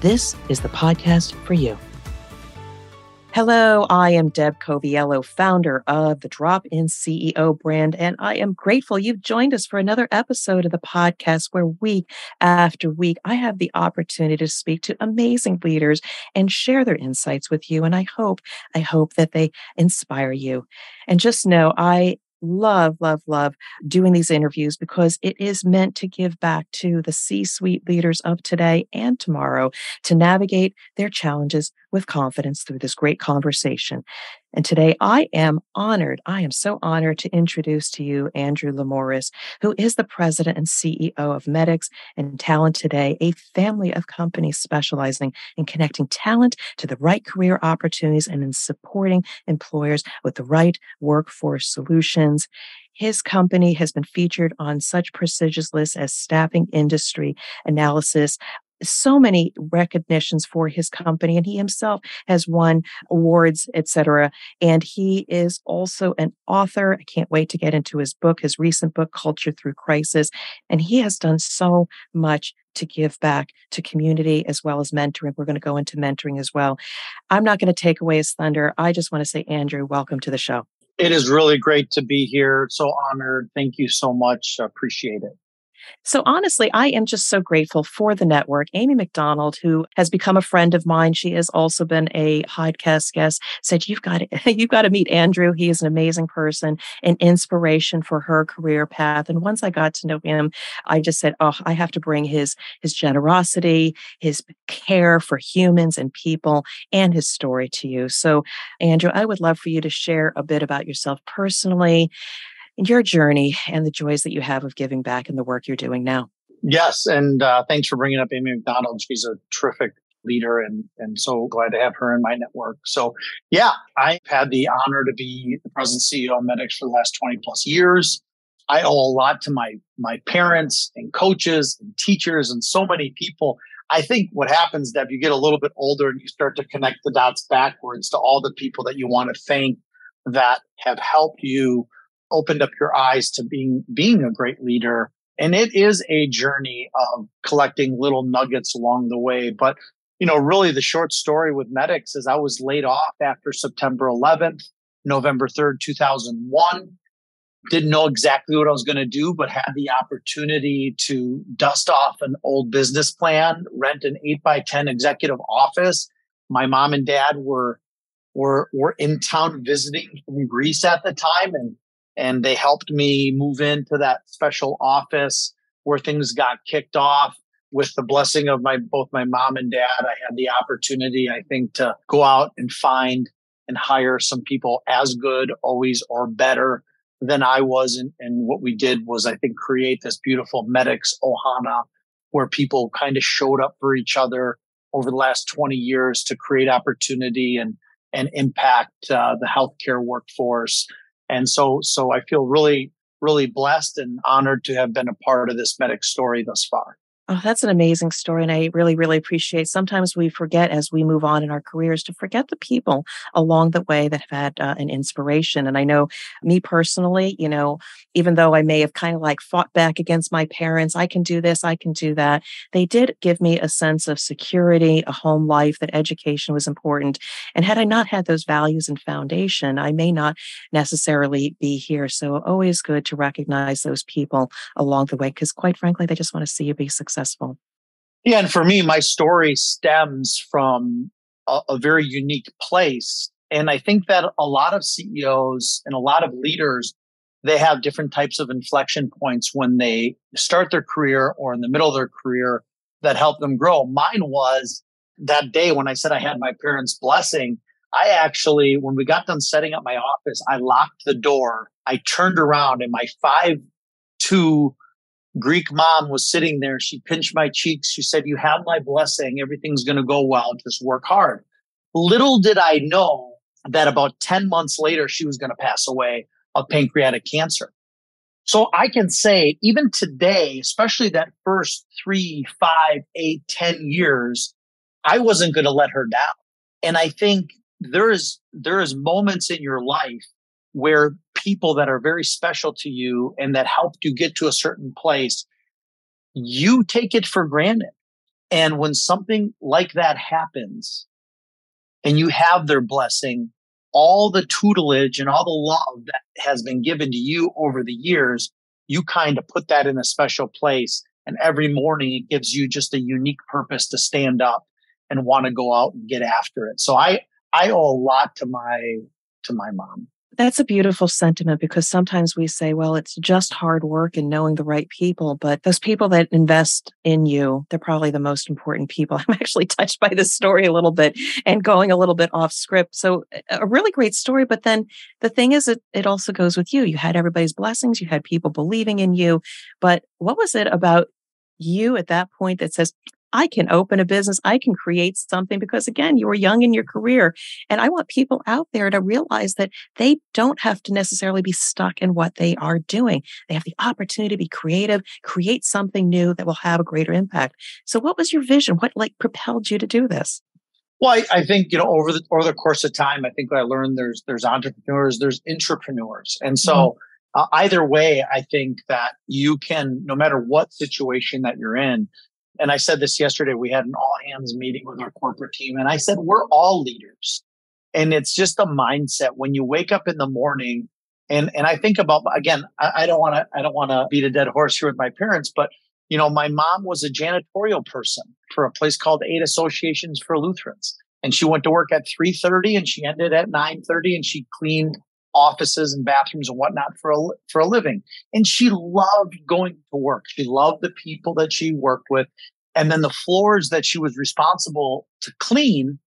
this is the podcast for you. Hello, I am Deb Coviello, founder of the Drop In CEO brand, and I am grateful you've joined us for another episode of the podcast where week after week I have the opportunity to speak to amazing leaders and share their insights with you. And I hope, I hope that they inspire you. And just know I love, love, love doing these interviews because it is meant to give back to the C suite leaders of today and tomorrow to navigate their challenges with confidence through this great conversation. And today I am honored. I am so honored to introduce to you Andrew Limouris, who is the president and CEO of Medix and Talentoday, a family of companies specializing in connecting talent to the right career opportunities and in supporting employers with the right workforce solutions. His company has been featured on such prestigious lists as Staffing Industry Analysts, so many recognitions for his company and he himself has won awards etc and he is also an author. I can't wait to get into his book his recent book culture through crisis. And he has done so much to give back to community as well as mentoring. We're going to go into mentoring as well. I'm not going to take away his thunder. I just want to say andrew welcome to the show. It is really great to be here. So honored. Thank you so much. Appreciate it so honestly, I am just so grateful for the network. Amy McDonald, who has become a friend of mine, she has also been a podcast guest, said you've got to, you've got to meet Andrew. He is an amazing person, an inspiration for her career path. And once I got to know him, I just said, oh, I have to bring his his generosity, his care for humans and people, and his story to you. So, Andrew, I would love for you to share a bit about yourself personally your journey and the joys that you have of giving back and the work you're doing now. Yes, and uh, thanks for bringing up Amy McDonald. She's a terrific leader, and and so glad to have her in my network. So, yeah, I've had the honor to be the president CEO of Medix for the last twenty plus years. I owe a lot to my my parents and coaches and teachers and so many people. I think what happens, Deb, you get a little bit older and you start to connect the dots backwards to all the people that you want to thank that have helped you opened up your eyes to being being a great leader. And it is a journey of collecting little nuggets along the way. But you know really the short story with Medix is i was laid off after september 11th november 3rd 2001 didn't know exactly what i was going to do but had the opportunity to dust off an old business plan rent an 8 by 10 executive office. My mom and dad were were were in town visiting from greece at the time and and they helped me move into that special office where things got kicked off with the blessing of my both my mom and dad. I had the opportunity i think to go out and find and hire some people as good always or better than i was. And, and what we did was i think create this beautiful Medix ohana where people kind of showed up for each other over the last 20 years to create opportunity and and impact uh, the healthcare workforce and so, so I feel really, really blessed and honored to have been a part of this Medix story thus far. Oh, that's an amazing story. And I really, really appreciate sometimes we forget as we move on in our careers to forget the people along the way that have had uh, an inspiration. And I know me personally, you know, even though I may have kind of like fought back against my parents, I can do this, I can do that. They did give me a sense of security, a home life, that education was important. And had I not had those values and foundation, I may not necessarily be here. So always good to recognize those people along the way, because quite frankly, they just want to see you be successful successful? Yeah, and for me, my story stems from a, a very unique place. And I think that a lot of CEOs and a lot of leaders, they have different types of inflection points when they start their career or in the middle of their career that help them grow. Mine was that day when I said I had my parents' blessing. I actually, when we got done setting up my office, I locked the door. I turned around and my five two Greek mom was sitting there. She pinched my cheeks. She said, You have my blessing. Everything's going to go well. Just work hard. little did I know that about 10 months later, she was going to pass away of pancreatic cancer. So I can say, even today, especially that first three, five, eight, ten years, I wasn't going to let her down. And I think there is, there is moments in your life where people that are very special to you and that helped you get to a certain place, you take it for granted. And when something like that happens and you have their blessing, all the tutelage and all the love that has been given to you over the years, you kind of put that in a special place. And every morning it gives you just a unique purpose to stand up and want to go out and get after it. So I, I owe a lot to my, to my mom. That's a beautiful sentiment because sometimes we say, well, it's just hard work and knowing the right people, but those people that invest in you, they're probably the most important people. I'm actually touched by this story a little bit and going a little bit off script. So a really great story. But then the thing is, it, it also goes with you. You had everybody's blessings. You had people believing in you. But what was it about you at that point that says, I can open a business. I can create something because again, you were young in your career. And I want people out there to realize that they don't have to necessarily be stuck in what they are doing. They have the opportunity to be creative, create something new that will have a greater impact. So what was your vision? What like propelled you to do this? Well, I, I, think you know over the over the course of time, I think I learned there's there's entrepreneurs, there's entrepreneurs, and so mm-hmm. uh, either way, I think that you can, no matter what situation that you're in, and I said this yesterday. We had an all hands meeting with our corporate team, and I said, we're all leaders. And it's just a mindset when you wake up in the morning. And, and I think about, again, I, I don't want to, I don't want to beat a dead horse here with my parents, but you know, my mom was a janitorial person for a place called Aid Associations for Lutherans. And she went to work at 3.30 and she ended at 9.30 and she cleaned offices and bathrooms and whatnot for a, for a living. And she loved going to work. She loved the people that she worked with. And then the floors that she was responsible to clean,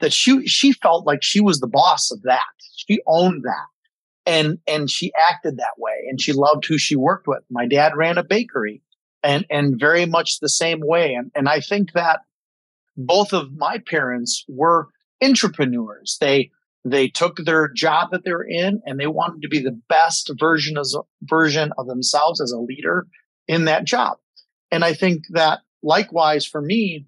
that she, she felt like she was the boss of that. She owned that. And, and she acted that way and she loved who she worked with. My dad ran a bakery and, and very much the same way. And, and I think that both of my parents were entrepreneurs. They, they took their job that they're in and they wanted to be the best version as version of themselves as a leader in that job. And I think that likewise for me,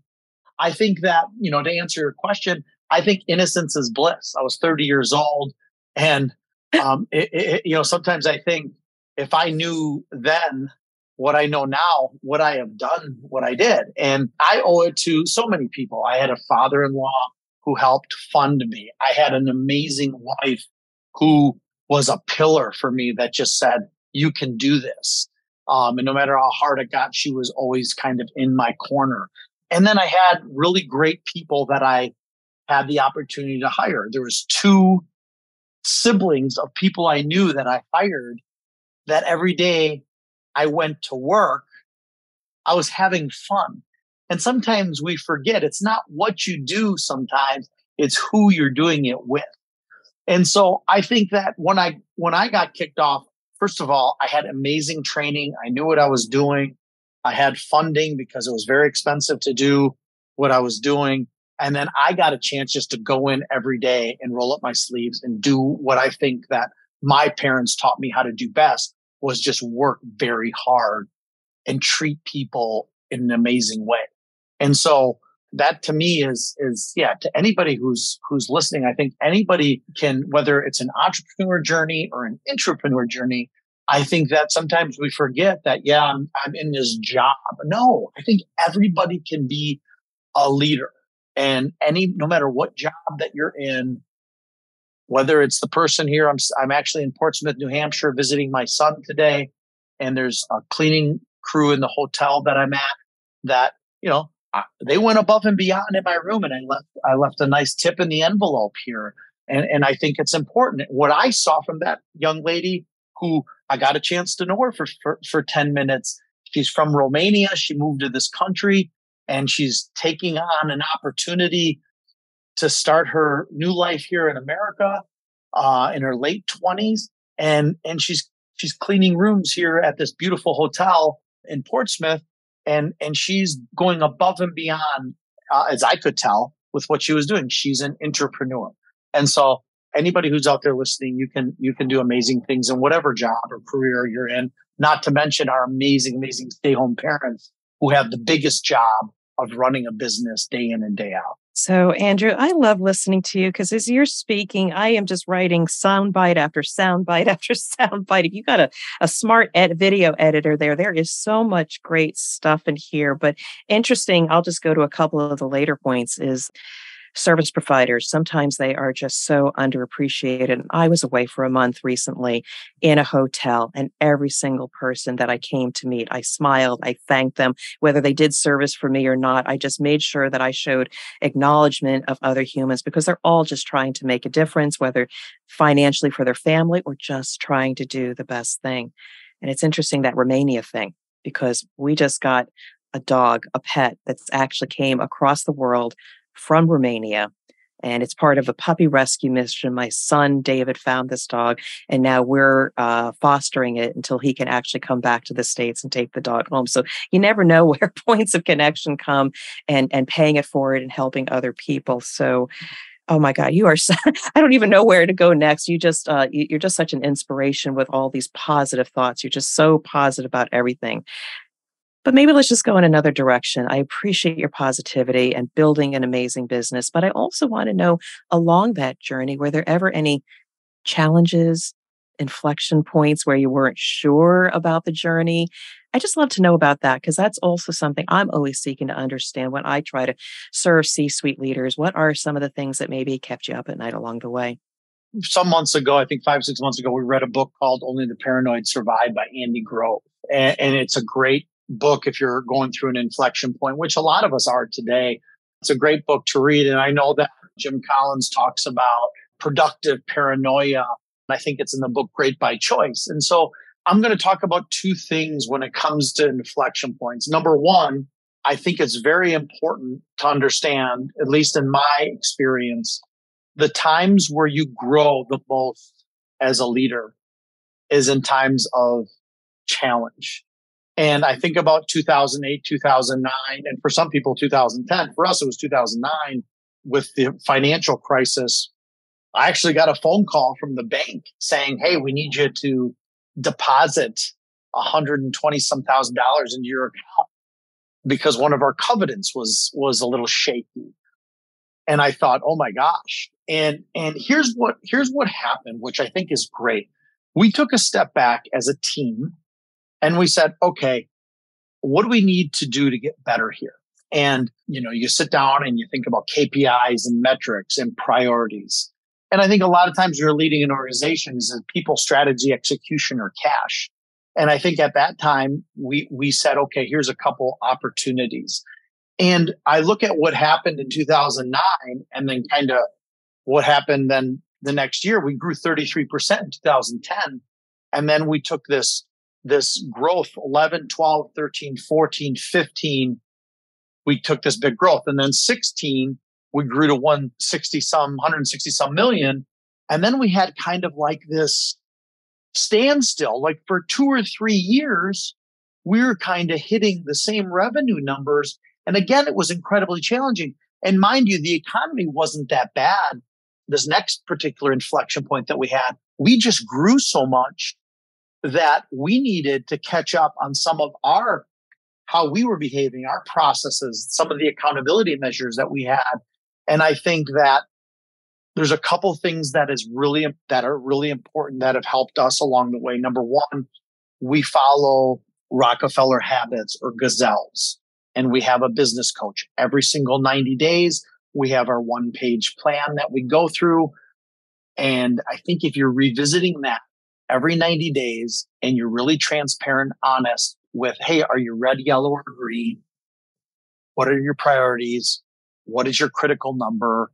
I think that, you know, to answer your question, I think innocence is bliss. I was 30 years old and, um, it, it, you know, sometimes I think if I knew then what I know now, would I have done what I did? And I owe it to so many people. I had a father-in-law who helped fund me. I had an amazing wife who was a pillar for me that just said, you can do this. Um, and no matter how hard it got, she was always kind of in my corner. And then I had really great people that I had the opportunity to hire. There was two siblings of people I knew that I hired that every day I went to work, I was having fun. And sometimes we forget it's not what you do sometimes, it's who you're doing it with. And so I think that when I when I got kicked off, first of all, I had amazing training. I knew what I was doing. I had funding because it was very expensive to do what I was doing. And then I got a chance just to go in every day and roll up my sleeves and do what I think that my parents taught me how to do best was just work very hard and treat people in an amazing way. And so that to me is is yeah to anybody who's who's listening i think anybody can whether it's an entrepreneur journey or an entrepreneur journey i think that sometimes we forget that yeah i'm, I'm in this job. No i think everybody can be a leader. And any no matter what job that you're in whether it's the person here i'm i'm actually in portsmouth new hampshire visiting my son today and there's a cleaning crew in the hotel that i'm at that you know they went above and beyond in my room and I left, I left a nice tip in the envelope here. And, and I think it's important. What I saw from that young lady who I got a chance to know her for, for, for 10 minutes. She's from Romania. She moved to this country and she's taking on an opportunity to start her new life here in America, uh, in her late twenties. And, and she's, she's cleaning rooms here at this beautiful hotel in Portsmouth and and she's going above and beyond uh, as I could tell with what she was doing. She's an entrepreneur. And so anybody who's out there listening, you can, you can do amazing things in whatever job or career you're in, not to mention our amazing, amazing stay home parents who have the biggest job of running a business day in and day out. So, Andrew, I love listening to you because as you're speaking, I am just writing soundbite after soundbite after soundbite. If you got a, a smart ed- video editor there, there is so much great stuff in here. But interesting, I'll just go to a couple of the later points is service providers, sometimes they are just so underappreciated. I was away for a month recently in a hotel, and every single person that I came to meet, I smiled, I thanked them, whether they did service for me or not. I just made sure that I showed acknowledgement of other humans because they're all just trying to make a difference, whether financially for their family or just trying to do the best thing. And it's interesting that Romania thing because we just got a dog, a pet that's actually came across the world from Romania. And it's part of a puppy rescue mission. My son, David, found this dog, and now we're uh, fostering it until he can actually come back to the States and take the dog home. So you never know where points of connection come and, and paying it forward and helping other people. So, oh my god you are so, i don't even know where to go next you just uh, you're just such an inspiration with all these positive thoughts you're just so positive about everything but maybe let's just go in another direction. I appreciate your positivity and building an amazing business, but I also want to know along that journey, were there ever any challenges, inflection points where you weren't sure about the journey? I just love to know about that because that's also something I'm always seeking to understand when I try to serve C suite leaders. What are some of the things that maybe kept you up at night along the way? Some months ago, I think five, six months ago, we read a book called Only the Paranoid Survive by Andy Grove. And, and it's a great book if you're going through an inflection point, which a lot of us are today. It's a great book to read. And I know that Jim Collins talks about productive paranoia. I think it's in the book Great by Choice. And so I'm going to talk about two things when it comes to inflection points. Number one, I think it's very important to understand, at least in my experience, the times where you grow the most as a leader is in times of challenge. And I think about 2008, 2009, and for some people, 2010. For us, it was 2009 with the financial crisis. I actually got a phone call from the bank saying, Hey, we need you to deposit 120 some thousand dollars into your account because one of our covenants was, was a little shaky. And I thought, Oh my gosh. And, and here's what, here's what happened, which I think is great. We took a step back as a team and we said, okay, what do we need to do to get better here? And, you know, you sit down and you think about KPIs and metrics and priorities. And I think a lot of times you're leading an organization is a people strategy, execution, or cash. And I think at that time we, we said, okay, here's a couple opportunities. And I look at what happened in 2009 and then kind of what happened then the next year. We grew 33% in 2010. And then we took this this growth 11, 12, 13, 14, 15. We took this big growth. And then 16, we grew to 160 some, 160 some million. And then we had kind of like this standstill. Like for two or three years, we were kind of hitting the same revenue numbers. And again, it was incredibly challenging. And mind you, the economy wasn't that bad. This next particular inflection point that we had, we just grew so much that we needed to catch up on some of our how we were behaving, our processes, some of the accountability measures that we had. And I think that there's a couple things that is really that are really important that have helped us along the way. Number one, we follow Rockefeller habits or gazelles, and we have a business coach every single 90 days. We have our one page plan that we go through. And I think if you're revisiting that every 90 days and you're really transparent, honest with, Hey, are you red, yellow, or green? What are your priorities? What is your critical number?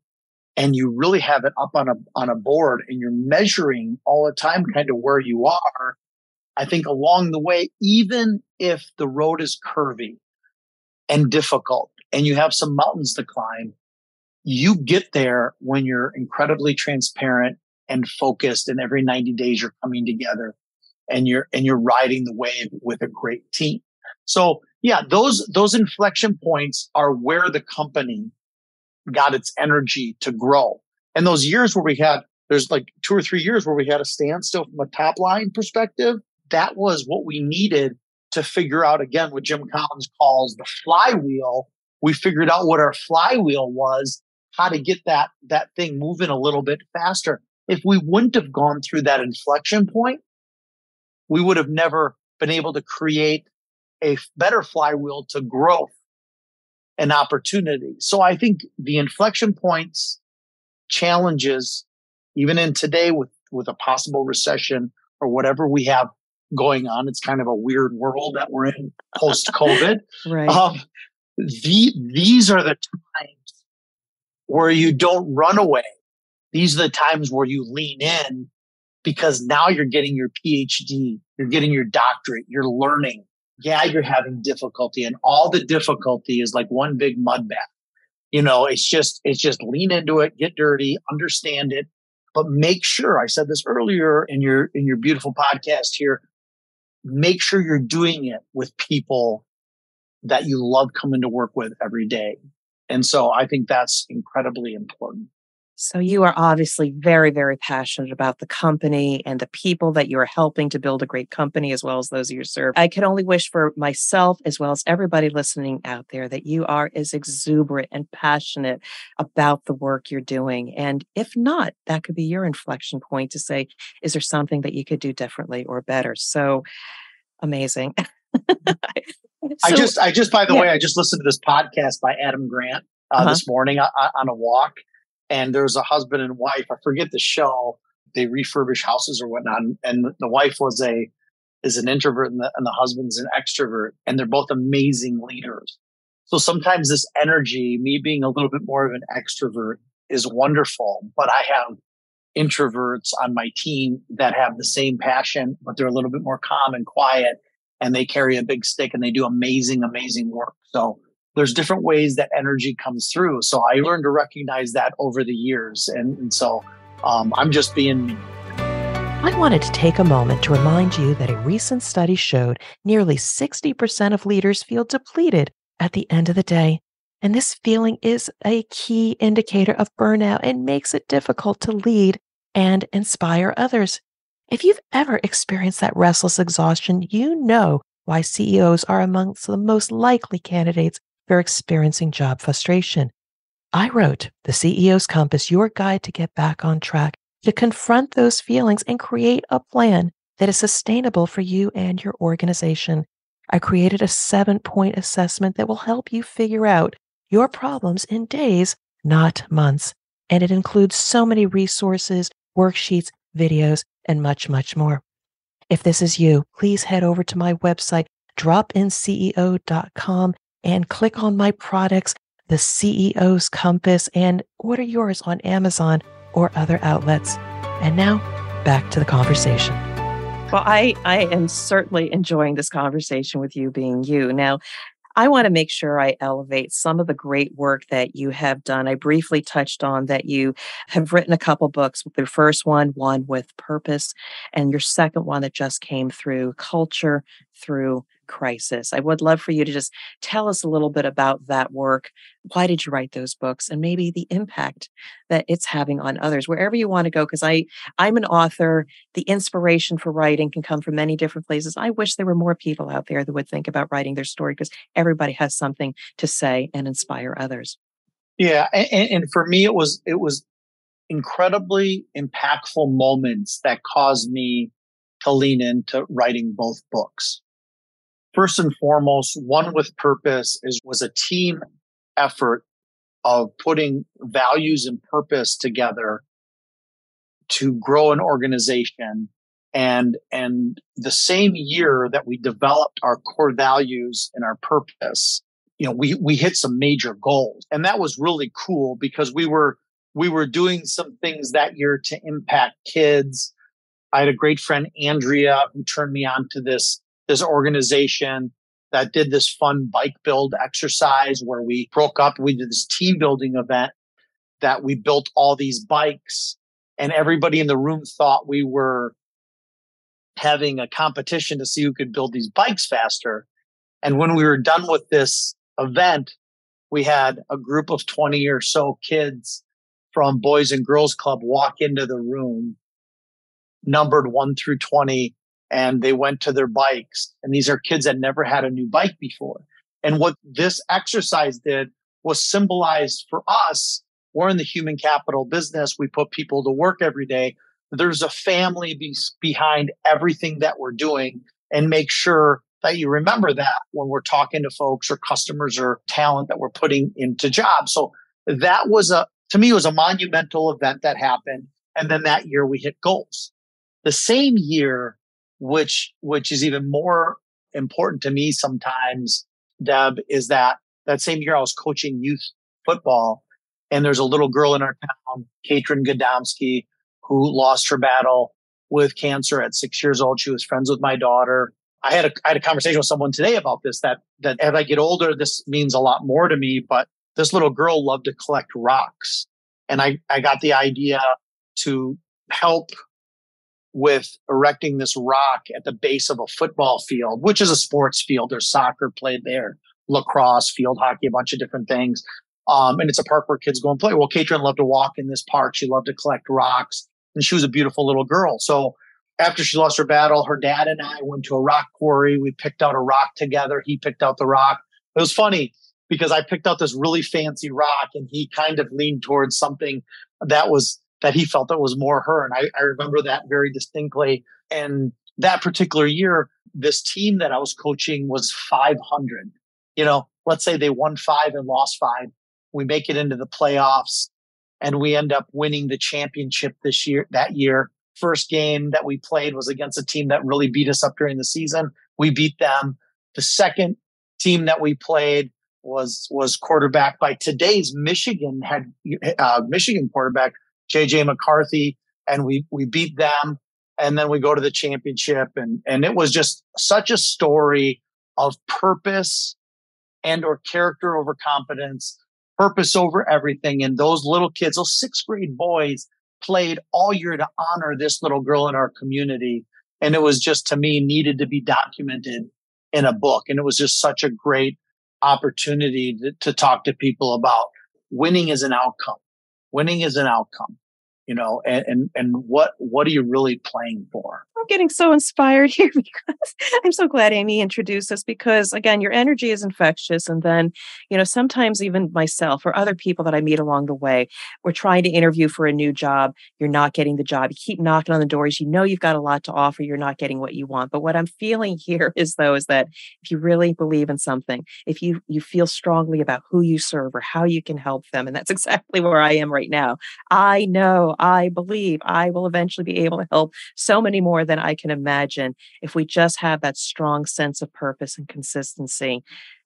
And you really have it up on a, on a board and you're measuring all the time kind of where you are. I think along the way, even if the road is curvy and difficult and you have some mountains to climb, you get there when you're incredibly transparent and focused and every 90 days you're coming together and you're and you're riding the wave with a great team so yeah those those inflection points are where the company got its energy to grow. And those years where we had, there's like two or three years where we had a standstill from a top line perspective. That was what we needed to figure out again what Jim Collins calls the flywheel. We figured out what our flywheel was, how to get that, that thing moving a little bit faster. If we wouldn't have gone through that inflection point, we would have never been able to create a better flywheel to growth and opportunity. So I think the inflection points, challenges, even in today with, with a possible recession or whatever we have going on, it's kind of a weird world that we're in post COVID. right. Um, the, these are the times where you don't run away. These are the times where you lean in because now you're getting your PhD, you're getting your doctorate, you're learning. Yeah, you're having difficulty and all the difficulty is like one big mud bath. You know, it's just, it's just lean into it, get dirty, understand it, but make sure I said this earlier in your, in your beautiful podcast here. Make sure you're doing it with people that you love coming to work with every day. And so I think that's incredibly important. So you are obviously very, very passionate about the company and the people that you are helping to build a great company as well as those you serve. I can only wish for myself as well as everybody listening out there that you are as exuberant and passionate about the work you're doing. And if not, that could be your inflection point to say, is there something that you could do differently or better? So amazing. so, I just, I just, by the yeah. way, I just listened to this podcast by Adam Grant uh, uh-huh. this morning on, on a walk and there's a husband and wife. I forget the show. They refurbish houses or whatnot, and the wife was a is an introvert, and the, and the husband's an extrovert, and they're both amazing leaders. So sometimes this energy, me being a little bit more of an extrovert, is wonderful. But I have introverts on my team that have the same passion, but they're a little bit more calm and quiet, and they carry a big stick and they do amazing, amazing work. So there's different ways that energy comes through. So I learned to recognize that over the years. And, and so um, I'm just being me. I wanted to take a moment to remind you that a recent study showed nearly 60% of leaders feel depleted at the end of the day. And this feeling is a key indicator of burnout and makes it difficult to lead and inspire others. If you've ever experienced that restless exhaustion, you know why CEOs are amongst the most likely candidates you're experiencing job frustration. I wrote The CEO's Compass, your guide to get back on track, to confront those feelings and create a plan that is sustainable for you and your organization. I created a seven point assessment that will help you figure out your problems in days, not months. And it includes so many resources, worksheets, videos, and much, much more. If this is you, please head over to my website, dropinceo.com and click on my products, the CEO's Compass, and order yours on Amazon or other outlets. And now back to the conversation. Well, I, I am certainly enjoying this conversation with you being you. Now, I want to make sure I elevate some of the great work that you have done. I briefly touched on that you have written a couple books. The first one, Won with Purpose, and your second one that just came through, Culture Through crisis. I would love for you to just tell us a little bit about that work. Why did you write those books and maybe the impact that it's having on others wherever you want to go because I I'm an author. The inspiration for writing can come from many different places. I wish there were more people out there that would think about writing their story because everybody has something to say and inspire others. Yeah, and, and for me it was it was incredibly impactful moments that caused me to lean into writing both books first and foremost, Won with Purpose is was a team effort of putting values and purpose together to grow an organization. And, and the same year that we developed our core values and our purpose, you know, we, we hit some major goals and that was really cool because we were, we were doing some things that year to impact kids. I had a great friend, Andrea, who turned me on to this this organization that did this fun bike build exercise where we broke up. We did this team building event that we built all these bikes and everybody in the room thought we were having a competition to see who could build these bikes faster. And when we were done with this event, we had a group of 20 or so kids from Boys and Girls Club walk into the room, numbered one through 20, and they went to their bikes. And these are kids that never had a new bike before. And what this exercise did was symbolized for us. We're in the human capital business. We put people to work every day. There's a family be- behind everything that we're doing and make sure that you remember that when we're talking to folks or customers or talent that we're putting into jobs. So that was a, to me, was a monumental event that happened. And then that year we hit goals. The same year, which, which is even more important to me sometimes, Deb, is that that same year I was coaching youth football and there's a little girl in our town, Katrin Godomsky, who lost her battle with cancer at six years old. She was friends with my daughter. I had a I had a conversation with someone today about this that that as I get older, this means a lot more to me. But this little girl loved to collect rocks. And I, I got the idea to help with erecting this rock at the base of a football field, which is a sports field. There's soccer played there, lacrosse, field hockey, a bunch of different things. Um, and it's a park where kids go and play. Well, Katrin loved to walk in this park. She loved to collect rocks and she was a beautiful little girl. So after she lost her battle, her dad and I went to a rock quarry. We picked out a rock together. He picked out the rock. It was funny because I picked out this really fancy rock and he kind of leaned towards something that was that he felt that was more her. And I, I remember that very distinctly. And that particular year, this team that I was coaching was 500. You know, let's say they won five and lost five. We make it into the playoffs and we end up winning the championship this year, that year. First game that we played was against a team that really beat us up during the season. We beat them. The second team that we played was, was quarterback by today's Michigan had, uh, Michigan quarterback, JJ McCarthy. And we, we beat them. And then we go to the championship and, and it was just such a story of purpose and or character over competence purpose over everything. And those little kids, those sixth grade boys played all year to honor this little girl in our community. And it was just to me needed to be documented in a book. And it was just such a great opportunity to, to talk to people about winning is an outcome. Winning is an outcome you know and, and and what what are you really playing for? I'm getting so inspired here because i'm so glad amy introduced us because again your energy is infectious. And then you know sometimes even myself or other people that i meet along the way we're trying to interview for a new job. You're not getting the job. You keep knocking on the doors. You know you've got a lot to offer. You're not getting what you want. But what i'm feeling here is though is that if you really believe in something if you you feel strongly about who you serve or how you can help them and that's exactly where i am right now i know I believe I will eventually be able to help so many more than I can imagine if we just have that strong sense of purpose and consistency.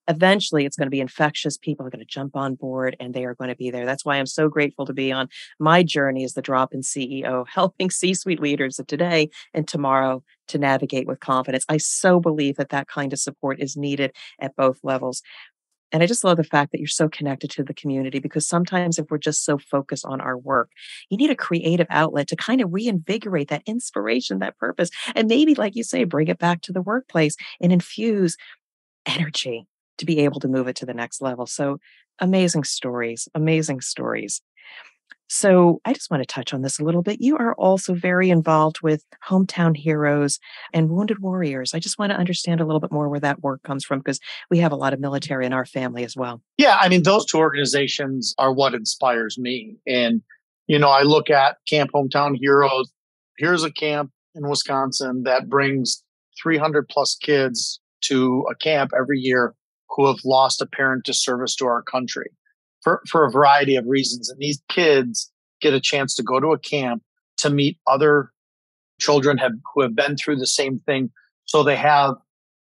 Eventually, it's going to be infectious. People are going to jump on board and they are going to be there. That's why I'm so grateful to be on my journey as the drop in CEO, helping C suite leaders of today and tomorrow to navigate with confidence. I so believe that that kind of support is needed at both levels. And I just love the fact that you're so connected to the community because sometimes if we're just so focused on our work, you need a creative outlet to kind of reinvigorate that inspiration, that purpose, and maybe, like you say, bring it back to the workplace and infuse energy to be able to move it to the next level. So amazing stories, amazing stories. So I just want to touch on this a little bit. You are also very involved with Hometown Heroes and Wounded Warriors. I just want to understand a little bit more where that work comes from because we have a lot of military in our family as well. Yeah, I mean, those two organizations are what inspires me. And, you know, I look at Camp Hometown Heroes. Here's a camp in Wisconsin that brings 300 plus kids to a camp every year who have lost a parent to service to our country for, for a variety of reasons. And these kids get a chance to go to a camp to meet other children have, who have been through the same thing. So they have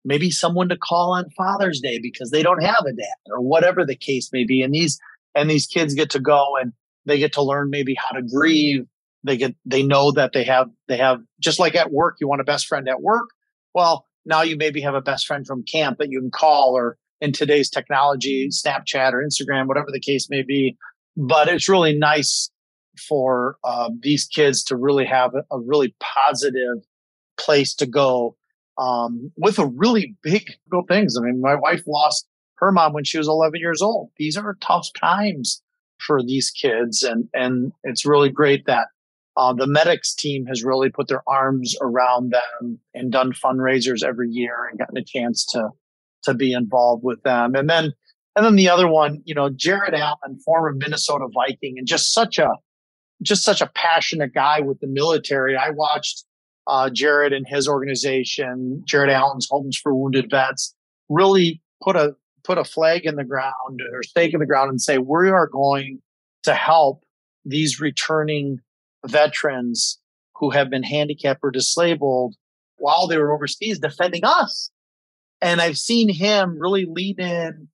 maybe someone to call on Father's Day because they don't have a dad or whatever the case may be. And these, and these kids get to go and they get to learn maybe how to grieve. They get, they know that they have, they have, just like at work, you want a best friend at work. Well, now you maybe have a best friend from camp that you can call or in today's technology, Snapchat or Instagram, whatever the case may be. But it's really nice for uh, these kids to really have a, a really positive place to go um, with a really big things. I mean, my wife lost her mom when she was 11 years old. These are tough times for these kids. And, and it's really great that uh, the Medix team has really put their arms around them and done fundraisers every year and gotten a chance to, to be involved with them. And then, and then the other one, you know, Jared Allen, former Minnesota Viking and just such a, just such a passionate guy with the military. I watched uh, Jared and his organization, Jared Allen's Homes for Wounded Vets, really put a put a flag in the ground or stake in the ground and say we are going to help these returning veterans who have been handicapped or disabled while they were overseas defending us. And I've seen him really lead in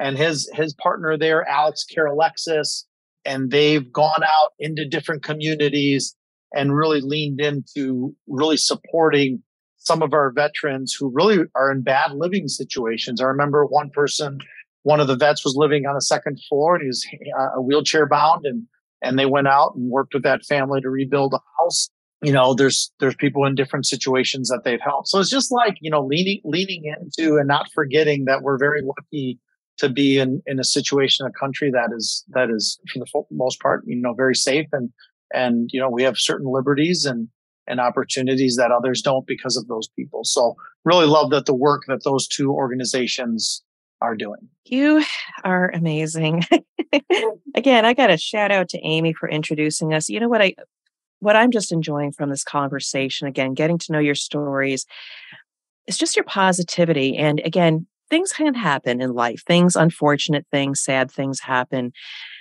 and his his partner there, Alex Alexis, and they've gone out into different communities and really leaned into really supporting some of our veterans who really are in bad living situations. I remember one person, one of the vets was living on a second floor and he was uh, wheelchair bound and, and they went out and worked with that family to rebuild a house. You know, there's, there's people in different situations that they've helped. So it's just like, you know, leaning, leaning into and not forgetting that we're very lucky to be in, in a situation, a country that is, that is for the most part, you know, very safe and, and, you know, we have certain liberties and, and opportunities that others don't because of those people. So really love that the work that those two organizations are doing. You are amazing. Again, I got a shout out to Amy for introducing us. You know what I what I'm just enjoying from this conversation again, getting to know your stories. It's just your positivity and again, things can happen in life. Things unfortunate things, sad things happen.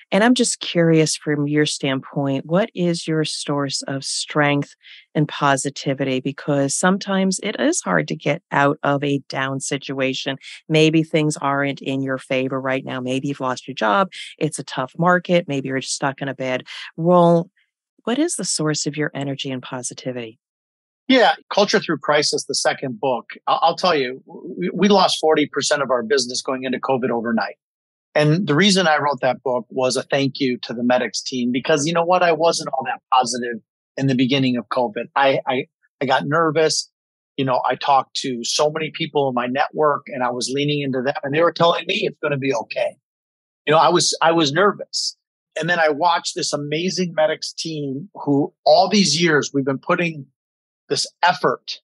And I'm just curious from your standpoint, what is your source of strength and positivity? Because sometimes it is hard to get out of a down situation. Maybe things aren't in your favor right now. Maybe you've lost your job. It's a tough market. Maybe you're stuck in a bad role. What is the source of your energy and positivity? Yeah, Culture Through Crisis, the second book. I'll, I'll tell you, we, we lost 40% of our business going into COVID overnight. And the reason I wrote that book was a thank you to the Medix team because you know what? I wasn't all that positive in the beginning of COVID. I, I, I got nervous. You know, I talked to so many people in my network and I was leaning into them and they were telling me it's going to be okay. You know, I was, I was nervous. And then I watched this amazing Medix team who all these years we've been putting this effort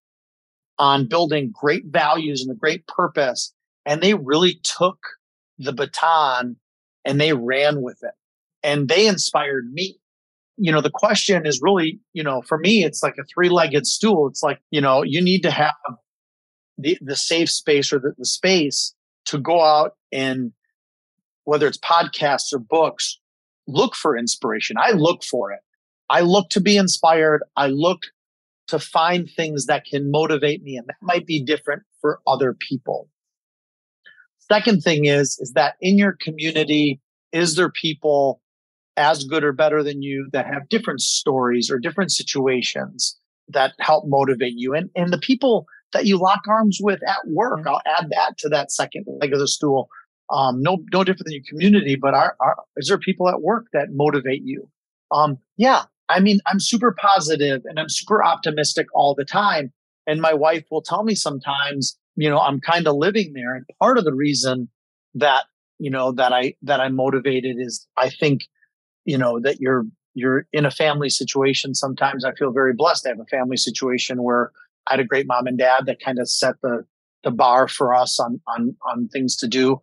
on building great values and a great purpose. And they really took the baton and they ran with it and they inspired me. You know, the question is really, you know, for me, it's like a three legged stool. It's like, you know, you need to have the, the safe space or the, the space to go out and whether it's podcasts or books, look for inspiration. I look for it. I look to be inspired. I look to find things that can motivate me. And that might be different for other people. Second thing is, is that in your community, is there people as good or better than you that have different stories or different situations that help motivate you? And, and the people that you lock arms with at work, I'll add that to that second leg of the stool. Um, no, no different than your community, but are, are, is there people at work that motivate you? Um, yeah. I mean, I'm super positive and I'm super optimistic all the time. And my wife will tell me sometimes, you know, I'm kind of living there. And part of the reason that, you know, that I, that I'm motivated is I think, you know, that you're, you're in a family situation. Sometimes I feel very blessed to have a family situation where I had a great mom and dad that kind of set the, the bar for us on, on, on things to do.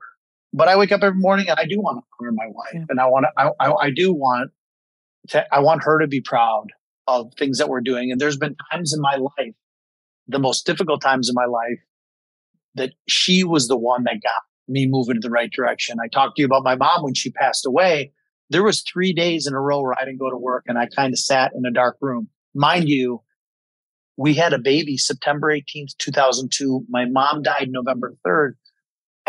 But I wake up every morning and I do want to honor my wife yeah. and I want to, I, I, I do want to, I want her to be proud of things that we're doing. And there's been times in my life, the most difficult times in my life that she was the one that got me moving in the right direction. I talked to you about my mom when she passed away. There was three days in a row where I didn't go to work and I kind of sat in a dark room. Mind you, we had a baby September 18th, 2002. My mom died November 3rd.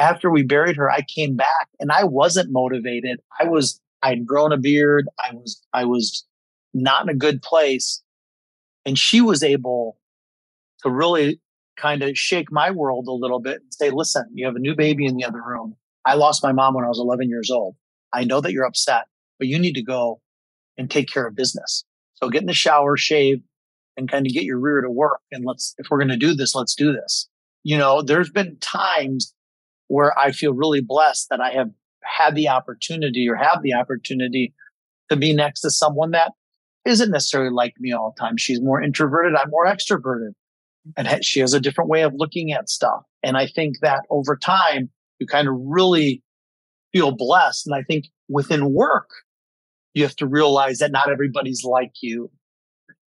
After we buried her, I came back and I wasn't motivated. I was, I'd grown a beard. I was, I was not in a good place. And she was able to really kind of shake my world a little bit and say, listen, you have a new baby in the other room. I lost my mom when I was 11 years old. I know that you're upset, but you need to go and take care of business. So get in the shower, shave, and kind of get your rear to work. And let's, if we're going to do this, let's do this. You know, there's been times where I feel really blessed that I have had the opportunity or have the opportunity to be next to someone that isn't necessarily like me all the time. She's more introverted. I'm more extroverted and she has a different way of looking at stuff. And I think that over time, you kind of really feel blessed. And I think within work, you have to realize that not everybody's like you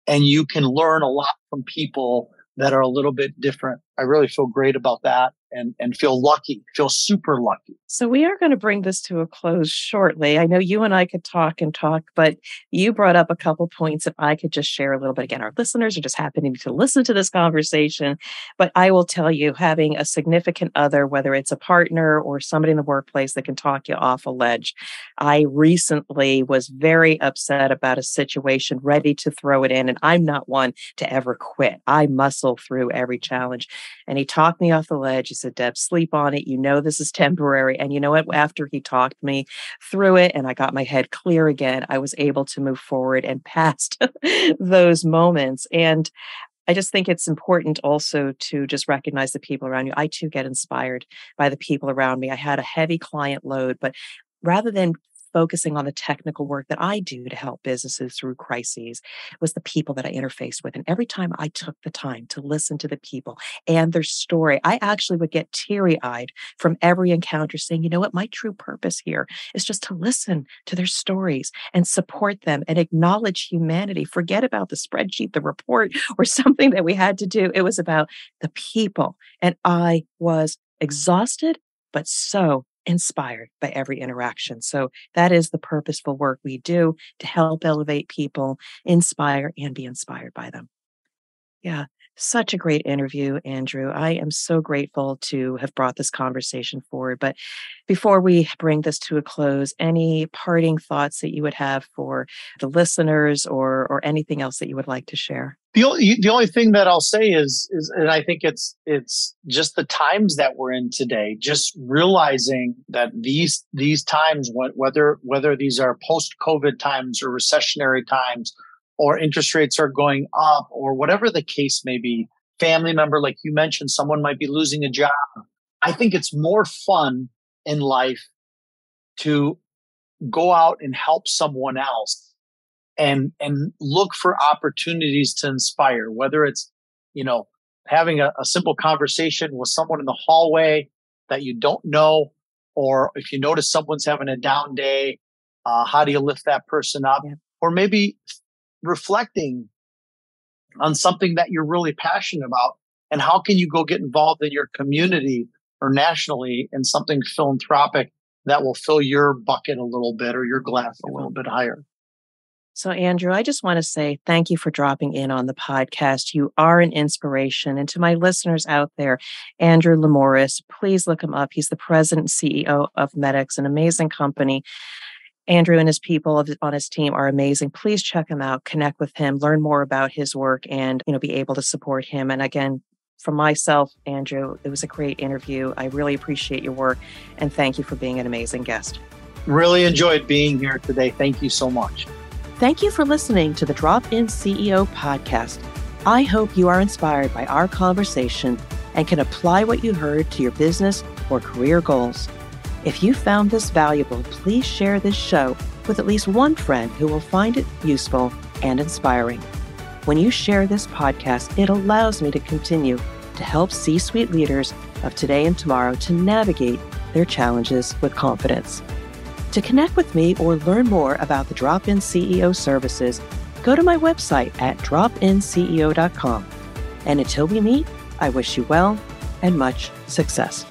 and you can learn a lot from people that are a little bit different. I really feel great about that and, and feel lucky, feel super lucky. So we are going to bring this to a close shortly. I know you and I could talk and talk, but you brought up a couple points that I could just share a little bit. Again, our listeners are just happening to listen to this conversation, but I will tell you having a significant other, whether it's a partner or somebody in the workplace that can talk you off a ledge. I recently was very upset about a situation, ready to throw it in, and I'm not one to ever quit. I muscle through every challenge. And he talked me off the ledge He said, Deb, sleep on it. You know, this is temporary. And you know what? After he talked me through it and I got my head clear again, I was able to move forward and past those moments. And I just think it's important also to just recognize the people around you. I too get inspired by the people around me. I had a heavy client load, but rather than focusing on the technical work that I do to help businesses through crises was the people that I interfaced with. And every time I took the time to listen to the people and their story, I actually would get teary eyed from every encounter saying, you know what, my true purpose here is just to listen to their stories and support them and acknowledge humanity. Forget about the spreadsheet, the report, or something that we had to do. It was about the people. And I was exhausted, but so inspired by every interaction. So that is the purposeful work we do to help elevate people, inspire, and be inspired by them. Yeah, such a great interview, Andrew. I am so grateful to have brought this conversation forward. But before we bring this to a close, any parting thoughts that you would have for the listeners or or anything else that you would like to share? The only, the only thing that I'll say is, is, and I think it's, it's just the times that we're in today, just realizing that these, these times, whether, whether these are post COVID times or recessionary times, or interest rates are going up or whatever the case may be, family member, like you mentioned, someone might be losing a job. I think it's more fun in life to go out and help someone else and and look for opportunities to inspire whether it's you know having a, a, simple conversation with someone in the hallway that you don't know or if you notice someone's having a down day uh, how do you lift that person up yeah. or maybe reflecting on something that you're really passionate about and how can you go get involved in your community or nationally in something philanthropic that will fill your bucket a little bit or your glass a little bit higher so, Andrew, I just want to say thank you for dropping in on the podcast. You are an inspiration. And to my listeners out there, Andrew Limouris, please look him up. He's the president and CEO of Medix, an amazing company. Andrew and his people on his team are amazing. Please check him out, connect with him, learn more about his work, and you know, be able to support him. And again, from myself, Andrew, it was a great interview. I really appreciate your work and thank you for being an amazing guest. Really enjoyed being here today. Thank you so much. Thank you for listening to the Drop In CEO podcast. I hope you are inspired by our conversation and can apply what you heard to your business or career goals. If you found this valuable, please share this show with at least one friend who will find it useful and inspiring. When you share this podcast, it allows me to continue to help C suite leaders of today and tomorrow to navigate their challenges with confidence. To connect with me or learn more about the Drop In CEO services, go to my website at dropinceo.com. And until we meet, I wish you well and much success.